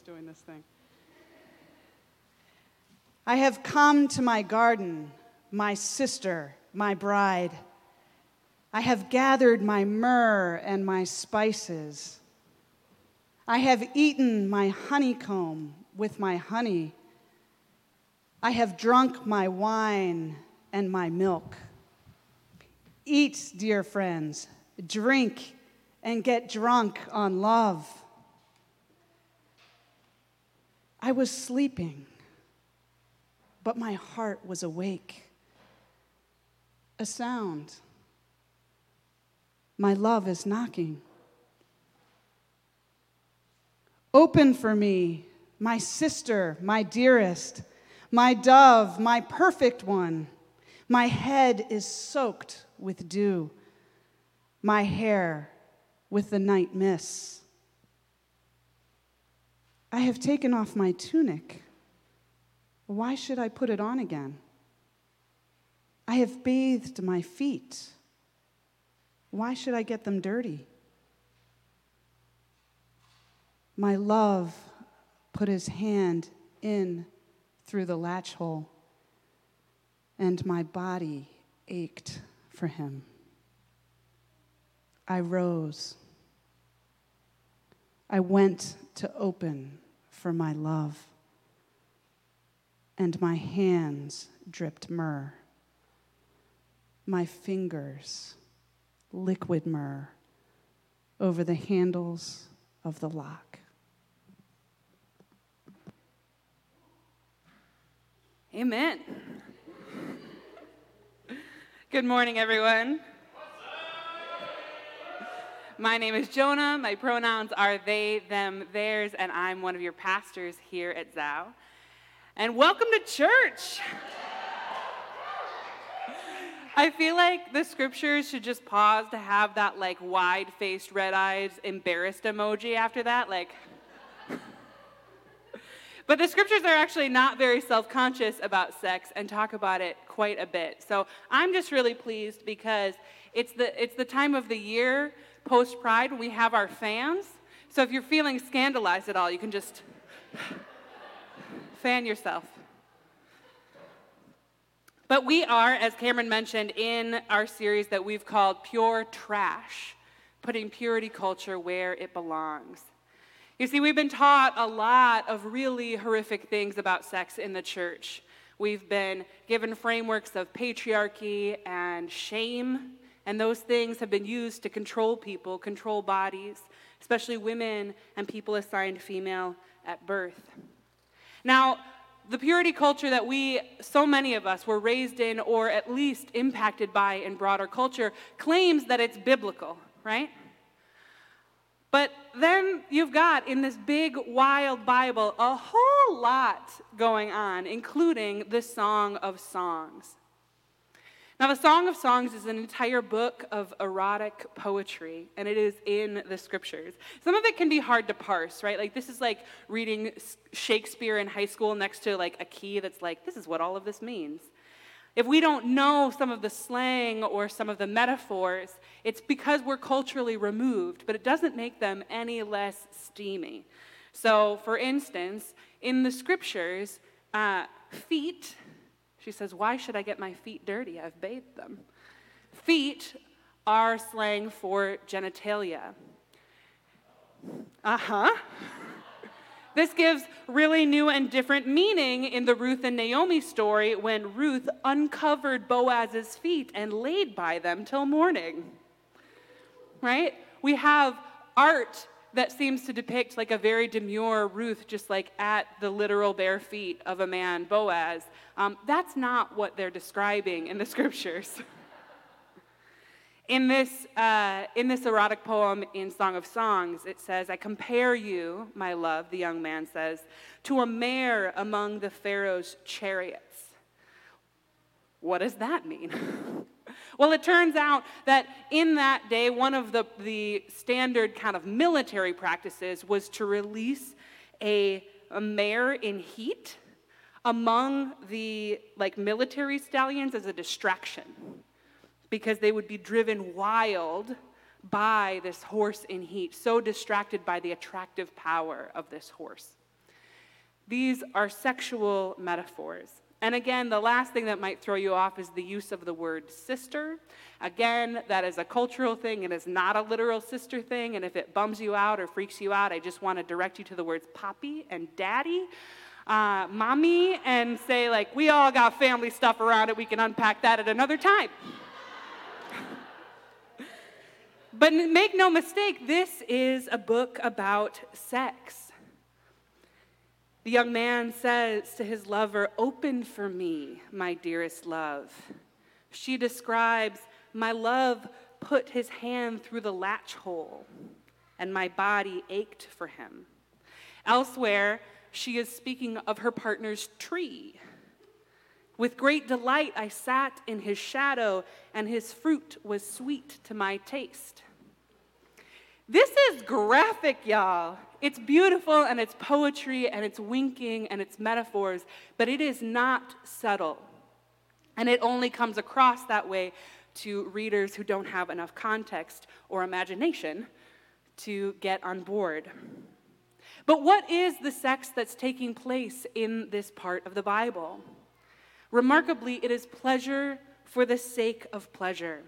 doing this thing. I have come to my garden, my sister, my bride. I have gathered my myrrh and my spices. I have eaten my honeycomb with my honey. I have drunk my wine and my milk. Eat, dear friends, drink, and get drunk on love. I was sleeping, but my heart was awake. A sound. My love is knocking. Open for me, my sister, my dearest, my dove, my perfect one. My head is soaked with dew, my hair with the night mists. I have taken off my tunic. Why should I put it on again? I have bathed my feet. Why should I get them dirty? My love put his hand in through the latch hole, and my body ached for him. I rose. I went to open for my love, and my hands dripped myrrh. My fingers, liquid myrrh, over the handles of the lock. Amen. Good morning, everyone. My name is Jonah. My pronouns are they, them, theirs, and I'm one of your pastors here at Zao. And welcome to church. I feel like the scriptures should just pause to have that like wide faced, red eyes, embarrassed emoji after that. Like, but the scriptures are actually not very self conscious about sex and talk about it quite a bit. So I'm just really pleased because it's the, it's the time of the year post Pride we have our fans. So if you're feeling scandalized at all, you can just fan yourself. But we are, as Cameron mentioned, in our series that we've called Pure Trash, putting purity culture where it belongs. You see, we've been taught a lot of really horrific things about sex in the church. We've been given frameworks of patriarchy and shame, and those things have been used to control people, control bodies, especially women and people assigned female at birth. Now, the purity culture that we, so many of us, were raised in or at least impacted by in broader culture claims that it's biblical, right? But then you've got in this big, wild Bible a whole lot going on, including the Song of Songs. Now, the Song of Songs is an entire book of erotic poetry, and it is in the scriptures. Some of it can be hard to parse, right? Like, this is like reading Shakespeare in high school next to like a key that's like, this is what all of this means. If we don't know some of the slang or some of the metaphors, it's because we're culturally removed, but it doesn't make them any less steamy. So, for instance, in the scriptures, uh, feet, she says, Why should I get my feet dirty? I've bathed them. Feet are slang for genitalia. Uh huh. This gives really new and different meaning in the Ruth and Naomi story when Ruth uncovered Boaz's feet and laid by them till morning. Right? We have art that seems to depict like a very demure Ruth, just like at the literal bare feet of a man, Boaz. Um, that's not what they're describing in the scriptures. In this, uh, in this erotic poem in Song of Songs, it says, I compare you, my love, the young man says, to a mare among the Pharaoh's chariots. What does that mean? well, it turns out that in that day, one of the, the standard kind of military practices was to release a, a mare in heat among the like military stallions as a distraction because they would be driven wild by this horse in heat, so distracted by the attractive power of this horse. These are sexual metaphors. And again, the last thing that might throw you off is the use of the word sister. Again, that is a cultural thing. It is not a literal sister thing. And if it bums you out or freaks you out, I just want to direct you to the words poppy and daddy, uh, mommy, and say, like, we all got family stuff around it. We can unpack that at another time. but make no mistake, this is a book about sex. The young man says to his lover, Open for me, my dearest love. She describes, My love put his hand through the latch hole, and my body ached for him. Elsewhere, she is speaking of her partner's tree. With great delight, I sat in his shadow, and his fruit was sweet to my taste. This is graphic, y'all. It's beautiful and it's poetry and it's winking and it's metaphors, but it is not subtle. And it only comes across that way to readers who don't have enough context or imagination to get on board. But what is the sex that's taking place in this part of the Bible? Remarkably, it is pleasure for the sake of pleasure.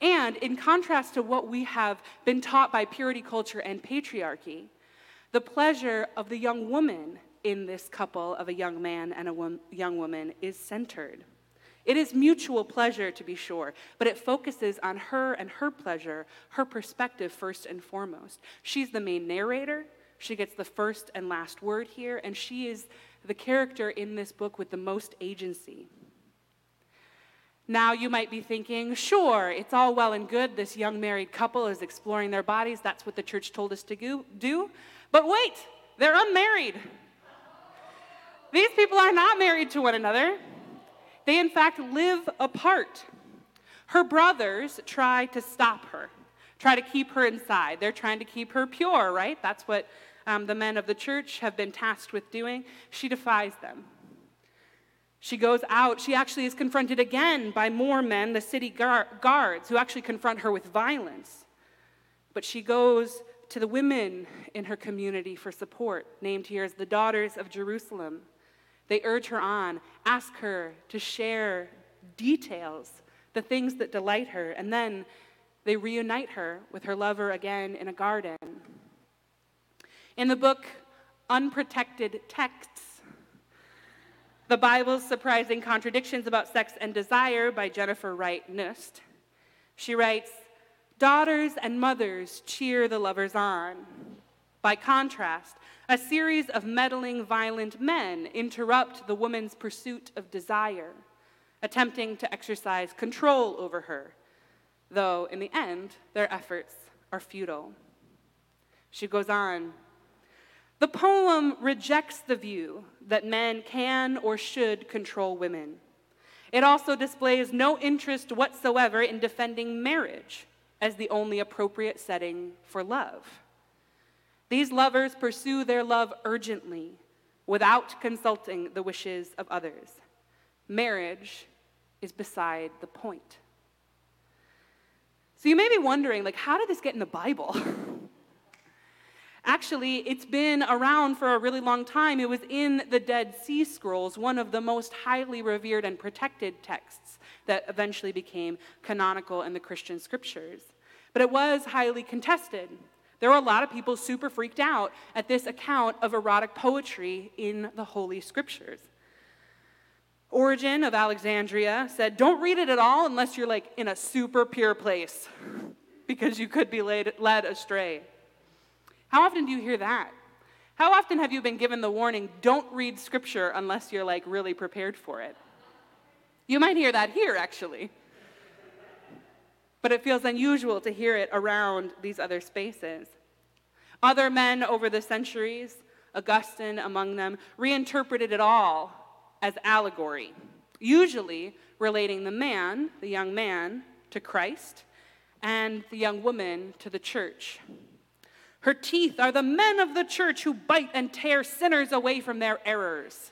And in contrast to what we have been taught by purity culture and patriarchy, the pleasure of the young woman in this couple of a young man and a young woman is centered. It is mutual pleasure, to be sure, but it focuses on her and her pleasure, her perspective first and foremost. She's the main narrator. She gets the first and last word here, and she is the character in this book with the most agency. Now you might be thinking, sure, it's all well and good. This young married couple is exploring their bodies. That's what the church told us to do. But wait, they're unmarried. These people are not married to one another. They, in fact, live apart. Her brothers try to stop her, try to keep her inside. They're trying to keep her pure, right? That's what um, the men of the church have been tasked with doing. She defies them. She goes out. She actually is confronted again by more men, the city guards, who actually confront her with violence. But she goes to the women in her community for support, named here as the Daughters of Jerusalem. They urge her on, ask her to share details, the things that delight her, and then they reunite her with her lover again in a garden. In the book Unprotected Texts, the Bible's Surprising Contradictions About Sex and Desire by Jennifer Wright Knust. She writes, Daughters and mothers cheer the lovers on. By contrast, a series of meddling, violent men interrupt the woman's pursuit of desire, attempting to exercise control over her, though in the end, their efforts are futile. She goes on, the poem rejects the view that men can or should control women. It also displays no interest whatsoever in defending marriage as the only appropriate setting for love. These lovers pursue their love urgently without consulting the wishes of others. Marriage is beside the point. So you may be wondering like how did this get in the Bible? Actually, it's been around for a really long time. It was in the Dead Sea Scrolls, one of the most highly revered and protected texts that eventually became canonical in the Christian scriptures. But it was highly contested. There were a lot of people super freaked out at this account of erotic poetry in the Holy Scriptures. Origen of Alexandria said, Don't read it at all unless you're like in a super pure place, because you could be led, led astray. How often do you hear that? How often have you been given the warning, don't read scripture unless you're like really prepared for it? You might hear that here, actually. But it feels unusual to hear it around these other spaces. Other men over the centuries, Augustine among them, reinterpreted it all as allegory, usually relating the man, the young man, to Christ, and the young woman to the church. Her teeth are the men of the church who bite and tear sinners away from their errors.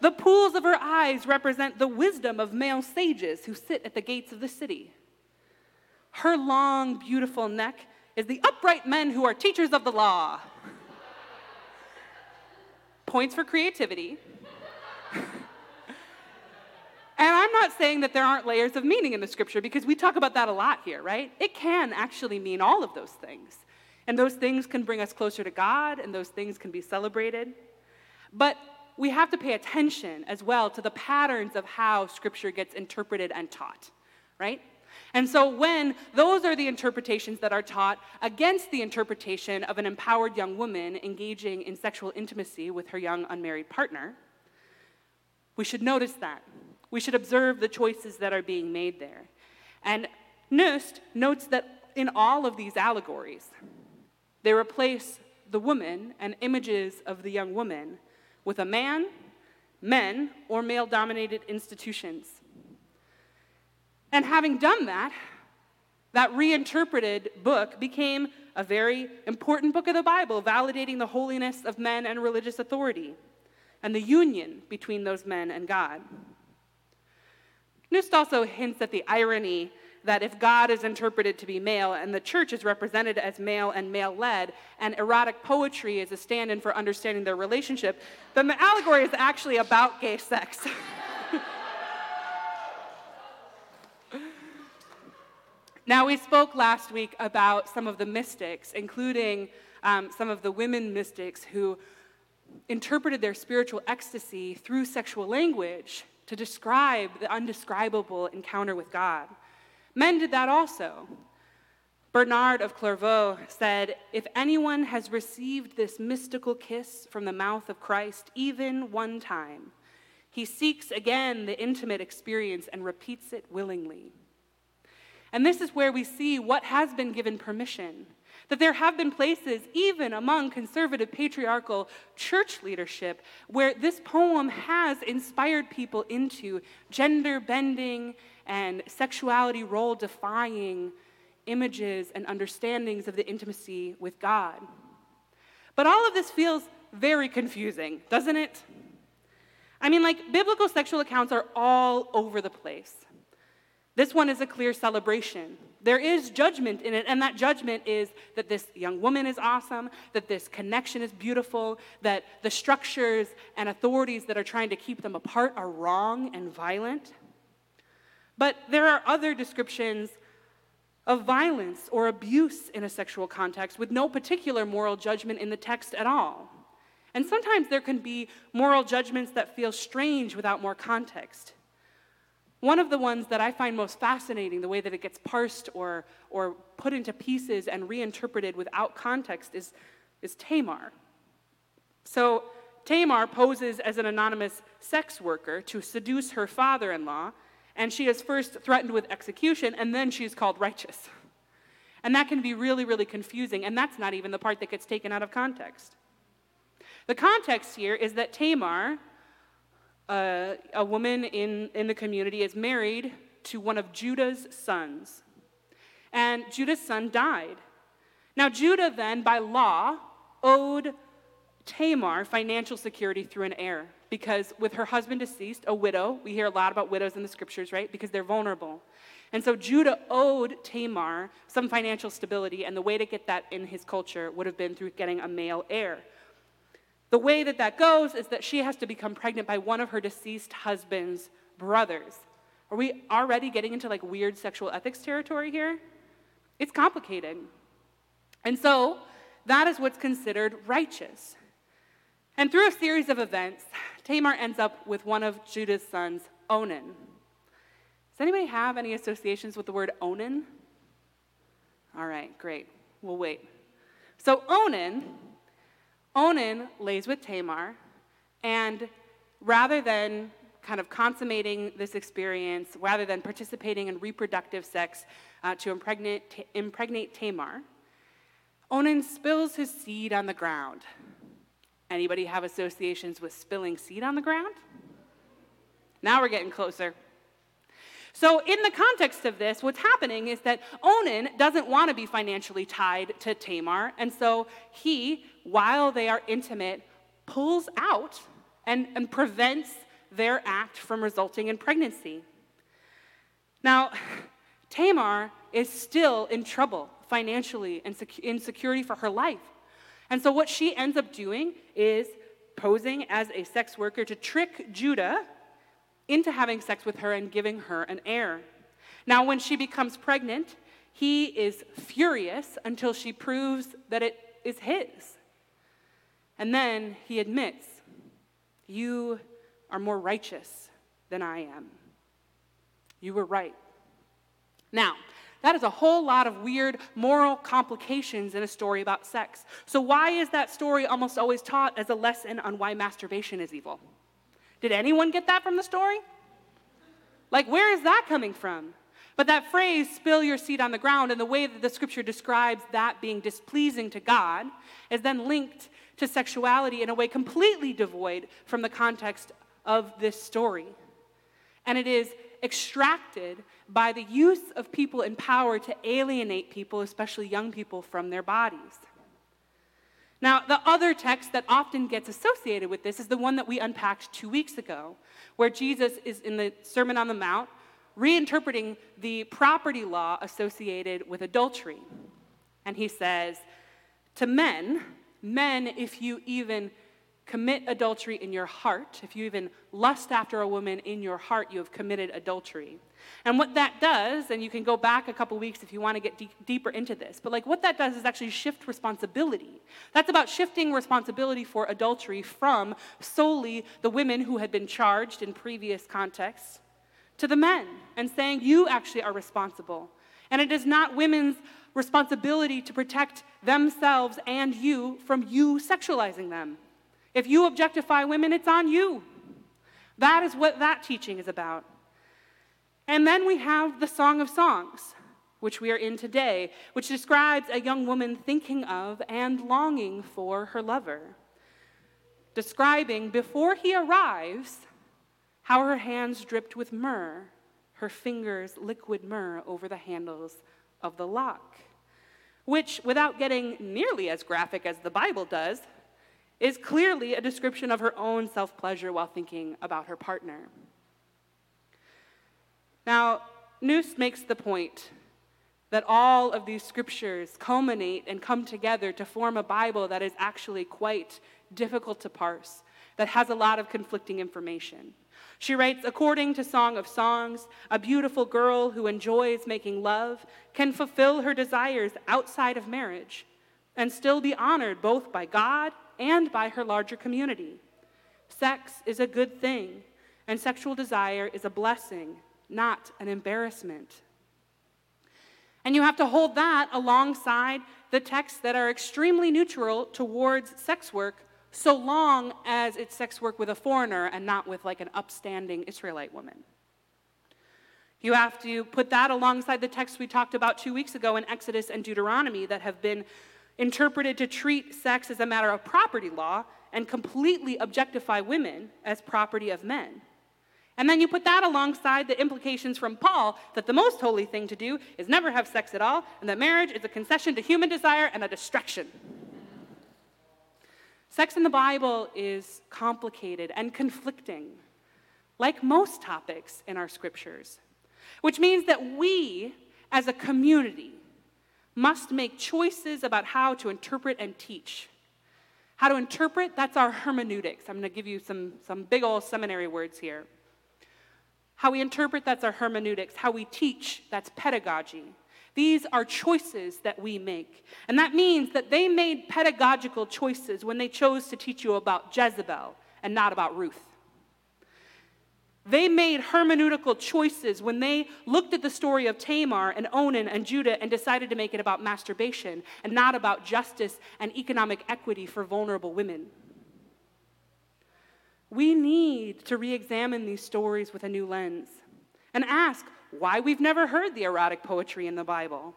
The pools of her eyes represent the wisdom of male sages who sit at the gates of the city. Her long, beautiful neck is the upright men who are teachers of the law. points for creativity. Not saying that there aren't layers of meaning in the scripture because we talk about that a lot here, right? It can actually mean all of those things. And those things can bring us closer to God, and those things can be celebrated. But we have to pay attention as well to the patterns of how scripture gets interpreted and taught, right? And so, when those are the interpretations that are taught against the interpretation of an empowered young woman engaging in sexual intimacy with her young unmarried partner, we should notice that. We should observe the choices that are being made there. And Knust notes that in all of these allegories, they replace the woman and images of the young woman with a man, men, or male dominated institutions. And having done that, that reinterpreted book became a very important book of the Bible, validating the holiness of men and religious authority and the union between those men and God. Knust also hints at the irony that if God is interpreted to be male and the church is represented as male and male led, and erotic poetry is a stand in for understanding their relationship, then the allegory is actually about gay sex. now, we spoke last week about some of the mystics, including um, some of the women mystics who interpreted their spiritual ecstasy through sexual language to describe the undescribable encounter with God. Men did that also. Bernard of Clairvaux said, If anyone has received this mystical kiss from the mouth of Christ, even one time, he seeks again the intimate experience and repeats it willingly. And this is where we see what has been given permission. That there have been places, even among conservative patriarchal church leadership, where this poem has inspired people into gender bending and sexuality role defying images and understandings of the intimacy with God. But all of this feels very confusing, doesn't it? I mean, like, biblical sexual accounts are all over the place. This one is a clear celebration. There is judgment in it, and that judgment is that this young woman is awesome, that this connection is beautiful, that the structures and authorities that are trying to keep them apart are wrong and violent. But there are other descriptions of violence or abuse in a sexual context with no particular moral judgment in the text at all. And sometimes there can be moral judgments that feel strange without more context. One of the ones that I find most fascinating, the way that it gets parsed or, or put into pieces and reinterpreted without context, is, is Tamar. So, Tamar poses as an anonymous sex worker to seduce her father in law and she is first threatened with execution, and then she's called righteous. And that can be really, really confusing, and that's not even the part that gets taken out of context. The context here is that Tamar, a woman in, in the community, is married to one of Judah's sons. And Judah's son died. Now, Judah then, by law, owed Tamar financial security through an heir because with her husband deceased, a widow, we hear a lot about widows in the scriptures, right? Because they're vulnerable. And so Judah owed Tamar some financial stability, and the way to get that in his culture would have been through getting a male heir. The way that that goes is that she has to become pregnant by one of her deceased husband's brothers. Are we already getting into like weird sexual ethics territory here? It's complicated. And so that is what's considered righteous. And through a series of events, Tamar ends up with one of Judah's sons, Onan. Does anybody have any associations with the word Onan? All right, great. We'll wait. So Onan, Onan lays with Tamar, and rather than kind of consummating this experience, rather than participating in reproductive sex uh, to impregnate, impregnate Tamar, Onan spills his seed on the ground Anybody have associations with spilling seed on the ground? Now we're getting closer. So, in the context of this, what's happening is that Onan doesn't want to be financially tied to Tamar, and so he, while they are intimate, pulls out and, and prevents their act from resulting in pregnancy. Now, Tamar is still in trouble financially and insecurity for her life. And so, what she ends up doing is posing as a sex worker to trick Judah into having sex with her and giving her an heir. Now, when she becomes pregnant, he is furious until she proves that it is his. And then he admits, You are more righteous than I am. You were right. Now, that is a whole lot of weird moral complications in a story about sex. So, why is that story almost always taught as a lesson on why masturbation is evil? Did anyone get that from the story? Like, where is that coming from? But that phrase, spill your seed on the ground, and the way that the scripture describes that being displeasing to God, is then linked to sexuality in a way completely devoid from the context of this story. And it is extracted by the use of people in power to alienate people, especially young people, from their bodies. Now, the other text that often gets associated with this is the one that we unpacked two weeks ago, where Jesus is in the Sermon on the Mount reinterpreting the property law associated with adultery. And he says, To men, men, if you even commit adultery in your heart, if you even lust after a woman in your heart, you have committed adultery. And what that does, and you can go back a couple weeks if you want to get de- deeper into this, but like what that does is actually shift responsibility. That's about shifting responsibility for adultery from solely the women who had been charged in previous contexts to the men and saying, You actually are responsible. And it is not women's responsibility to protect themselves and you from you sexualizing them. If you objectify women, it's on you. That is what that teaching is about. And then we have the Song of Songs, which we are in today, which describes a young woman thinking of and longing for her lover, describing before he arrives how her hands dripped with myrrh, her fingers liquid myrrh over the handles of the lock, which, without getting nearly as graphic as the Bible does, is clearly a description of her own self pleasure while thinking about her partner. Now, Knust makes the point that all of these scriptures culminate and come together to form a Bible that is actually quite difficult to parse, that has a lot of conflicting information. She writes, according to Song of Songs, a beautiful girl who enjoys making love can fulfill her desires outside of marriage and still be honored both by God and by her larger community. Sex is a good thing, and sexual desire is a blessing not an embarrassment. And you have to hold that alongside the texts that are extremely neutral towards sex work, so long as it's sex work with a foreigner and not with like an upstanding Israelite woman. You have to put that alongside the texts we talked about two weeks ago in Exodus and Deuteronomy that have been interpreted to treat sex as a matter of property law and completely objectify women as property of men. And then you put that alongside the implications from Paul that the most holy thing to do is never have sex at all, and that marriage is a concession to human desire and a distraction. Sex in the Bible is complicated and conflicting, like most topics in our scriptures, which means that we, as a community, must make choices about how to interpret and teach. How to interpret, that's our hermeneutics. I'm going to give you some, some big old seminary words here. How we interpret, that's our hermeneutics. How we teach, that's pedagogy. These are choices that we make. And that means that they made pedagogical choices when they chose to teach you about Jezebel and not about Ruth. They made hermeneutical choices when they looked at the story of Tamar and Onan and Judah and decided to make it about masturbation and not about justice and economic equity for vulnerable women. We need to re examine these stories with a new lens and ask why we've never heard the erotic poetry in the Bible,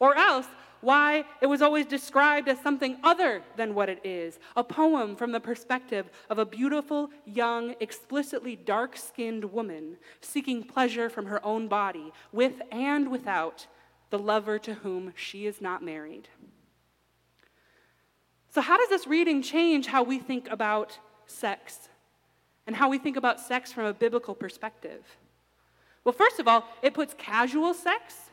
or else why it was always described as something other than what it is a poem from the perspective of a beautiful, young, explicitly dark skinned woman seeking pleasure from her own body, with and without the lover to whom she is not married. So, how does this reading change how we think about sex and how we think about sex from a biblical perspective. Well, first of all, it puts casual sex,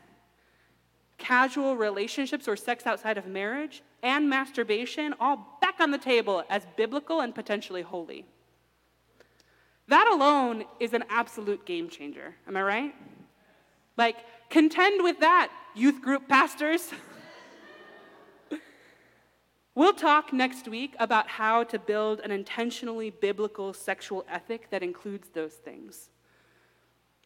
casual relationships, or sex outside of marriage and masturbation all back on the table as biblical and potentially holy. That alone is an absolute game changer. Am I right? Like, contend with that, youth group pastors. we'll talk next week about how to build an intentionally biblical sexual ethic that includes those things.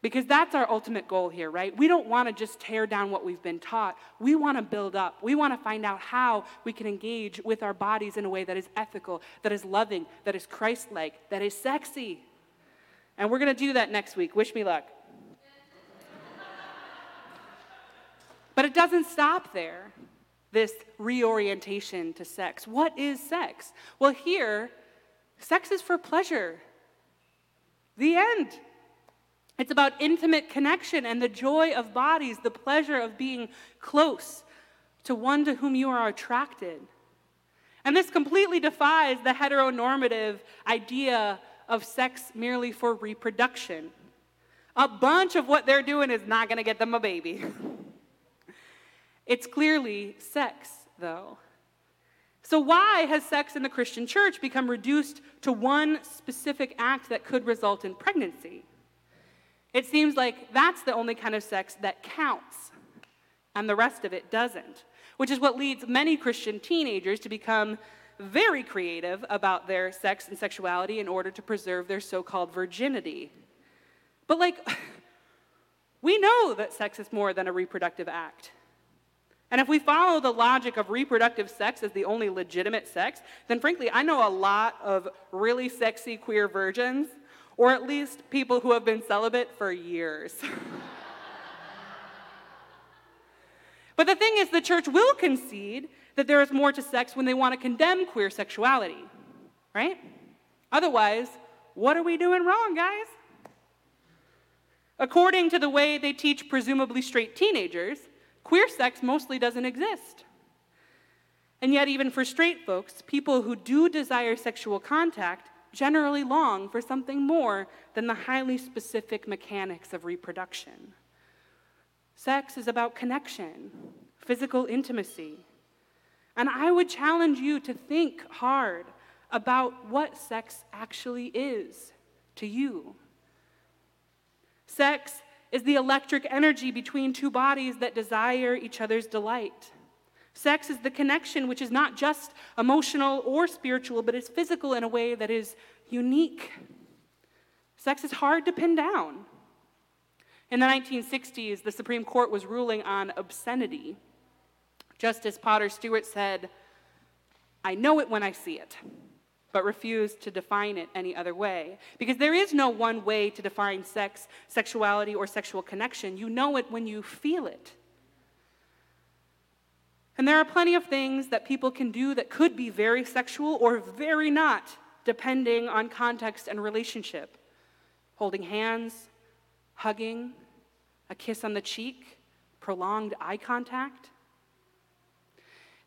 Because that's our ultimate goal here, right? We don't want to just tear down what we've been taught. We want to build up. We want to find out how we can engage with our bodies in a way that is ethical, that is loving, that is Christ like, that is sexy. And we're going to do that next week. Wish me luck. but it doesn't stop there, this reorientation to sex. What is sex? Well, here, sex is for pleasure. The end. It's about intimate connection and the joy of bodies, the pleasure of being close to one to whom you are attracted. And this completely defies the heteronormative idea of sex merely for reproduction. A bunch of what they're doing is not going to get them a baby. it's clearly sex, though. So, why has sex in the Christian church become reduced to one specific act that could result in pregnancy? It seems like that's the only kind of sex that counts, and the rest of it doesn't, which is what leads many Christian teenagers to become very creative about their sex and sexuality in order to preserve their so called virginity. But, like, we know that sex is more than a reproductive act. And if we follow the logic of reproductive sex as the only legitimate sex, then frankly, I know a lot of really sexy queer virgins or at least people who have been celibate for years. but the thing is, the church will concede that there is more to sex when they want to condemn queer sexuality, right? Otherwise, what are we doing wrong, guys? According to the way they teach presumably straight teenagers, queer sex mostly doesn't exist. And yet, even for straight folks, people who do desire sexual contact generally long for something more than the highly specific mechanics of reproduction. Sex is about connection, physical intimacy. And I would challenge you to think hard about what sex actually is to you. Sex is the electric energy between two bodies that desire each other's delight. Sex is the connection which is not just emotional or spiritual, but is physical in a way that is unique. Sex is hard to pin down. In the 1960s, the Supreme Court was ruling on obscenity. Justice Potter Stewart said, I know it when I see it, but refused to define it any other way. Because there is no one way to define sex, sexuality, or sexual connection. You know it when you feel it. And there are plenty of things that people can do that could be very sexual or very not, depending on context and relationship. Holding hands, hugging, a kiss on the cheek, prolonged eye contact.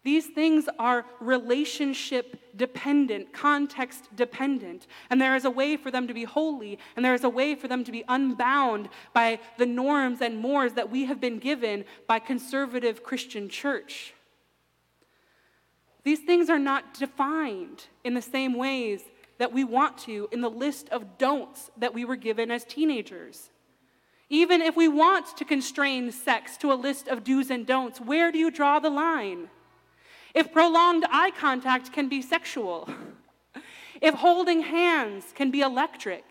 These things are relationship dependent, context dependent, and there is a way for them to be holy, and there is a way for them to be unbound by the norms and mores that we have been given by conservative Christian church. These things are not defined in the same ways that we want to in the list of don'ts that we were given as teenagers. Even if we want to constrain sex to a list of do's and don'ts, where do you draw the line? If prolonged eye contact can be sexual, if holding hands can be electric,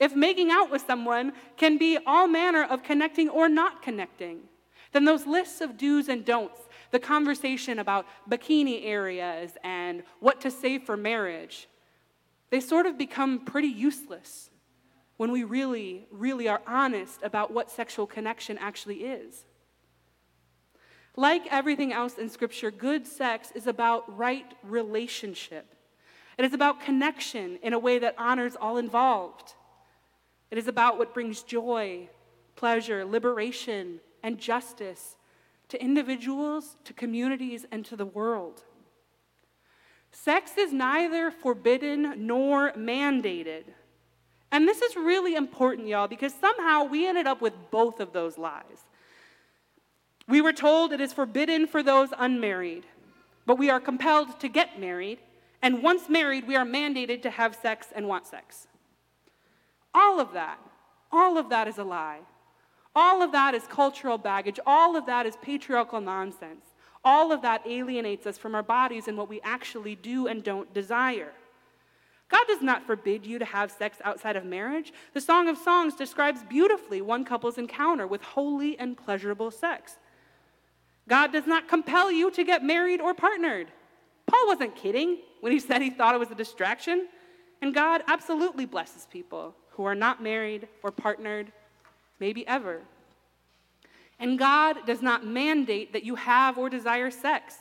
if making out with someone can be all manner of connecting or not connecting, then those lists of do's and don'ts the conversation about bikini areas and what to say for marriage, they sort of become pretty useless when we really, really are honest about what sexual connection actually is. Like everything else in Scripture, good sex is about right relationship. It is about connection in a way that honors all involved. It is about what brings joy, pleasure, liberation, and justice to individuals, to communities, and to the world. Sex is neither forbidden nor mandated. And this is really important, y'all, because somehow we ended up with both of those lies. We were told it is forbidden for those unmarried, but we are compelled to get married, and once married, we are mandated to have sex and want sex. All of that, all of that is a lie. All of that is cultural baggage. All of that is patriarchal nonsense. All of that alienates us from our bodies and what we actually do and don't desire. God does not forbid you to have sex outside of marriage. The Song of Songs describes beautifully one couple's encounter with holy and pleasurable sex. God does not compel you to get married or partnered. Paul wasn't kidding when he said he thought it was a distraction. And God absolutely blesses people who are not married or partnered, maybe ever. And God does not mandate that you have or desire sex.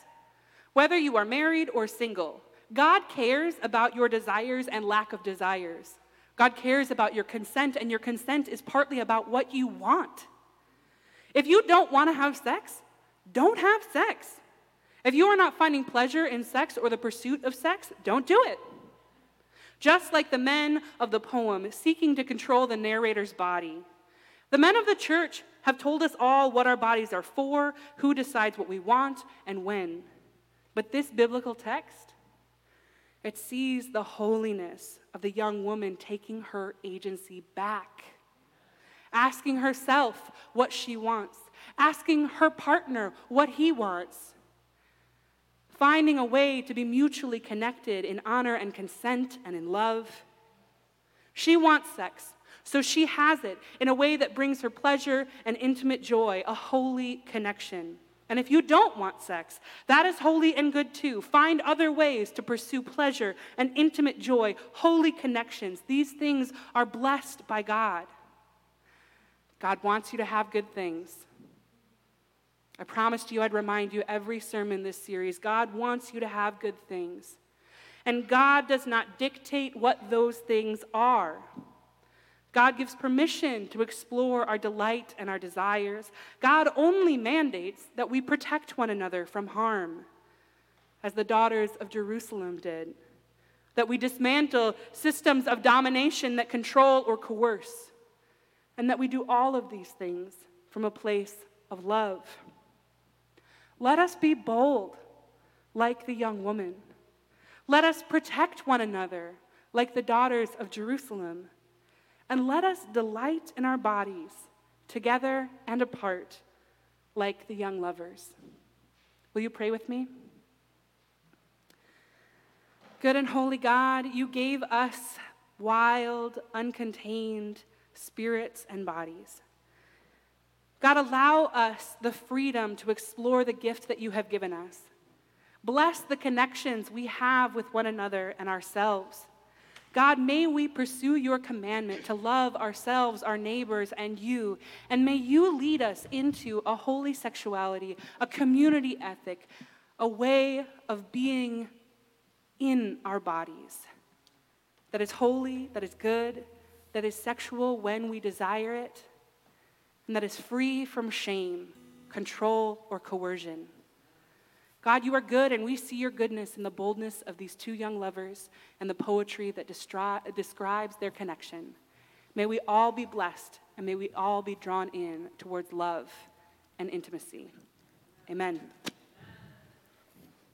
Whether you are married or single, God cares about your desires and lack of desires. God cares about your consent, and your consent is partly about what you want. If you don't want to have sex, don't have sex. If you are not finding pleasure in sex or the pursuit of sex, don't do it. Just like the men of the poem seeking to control the narrator's body, the men of the church have told us all what our bodies are for, who decides what we want, and when. But this biblical text, it sees the holiness of the young woman taking her agency back, asking herself what she wants, asking her partner what he wants, finding a way to be mutually connected in honor and consent and in love. She wants sex, so she has it in a way that brings her pleasure and intimate joy, a holy connection. And if you don't want sex, that is holy and good too. Find other ways to pursue pleasure and intimate joy, holy connections. These things are blessed by God. God wants you to have good things. I promised you I'd remind you every sermon this series. God wants you to have good things. And God does not dictate what those things are. God gives permission to explore our delight and our desires. God only mandates that we protect one another from harm, as the daughters of Jerusalem did, that we dismantle systems of domination that control or coerce, and that we do all of these things from a place of love. Let us be bold like the young woman. Let us protect one another like the daughters of Jerusalem. And let us delight in our bodies, together and apart, like the young lovers. Will you pray with me? Good and holy God, you gave us wild, uncontained spirits and bodies. God, allow us the freedom to explore the gift that you have given us. Bless the connections we have with one another and ourselves. God, may we pursue your commandment to love ourselves, our neighbors, and you. And may you lead us into a holy sexuality, a community ethic, a way of being in our bodies that is holy, that is good, that is sexual when we desire it, and that is free from shame, control, or coercion. God, you are good, and we see your goodness in the boldness of these two young lovers and the poetry that destri- describes their connection. May we all be blessed, and may we all be drawn in towards love and intimacy. Amen.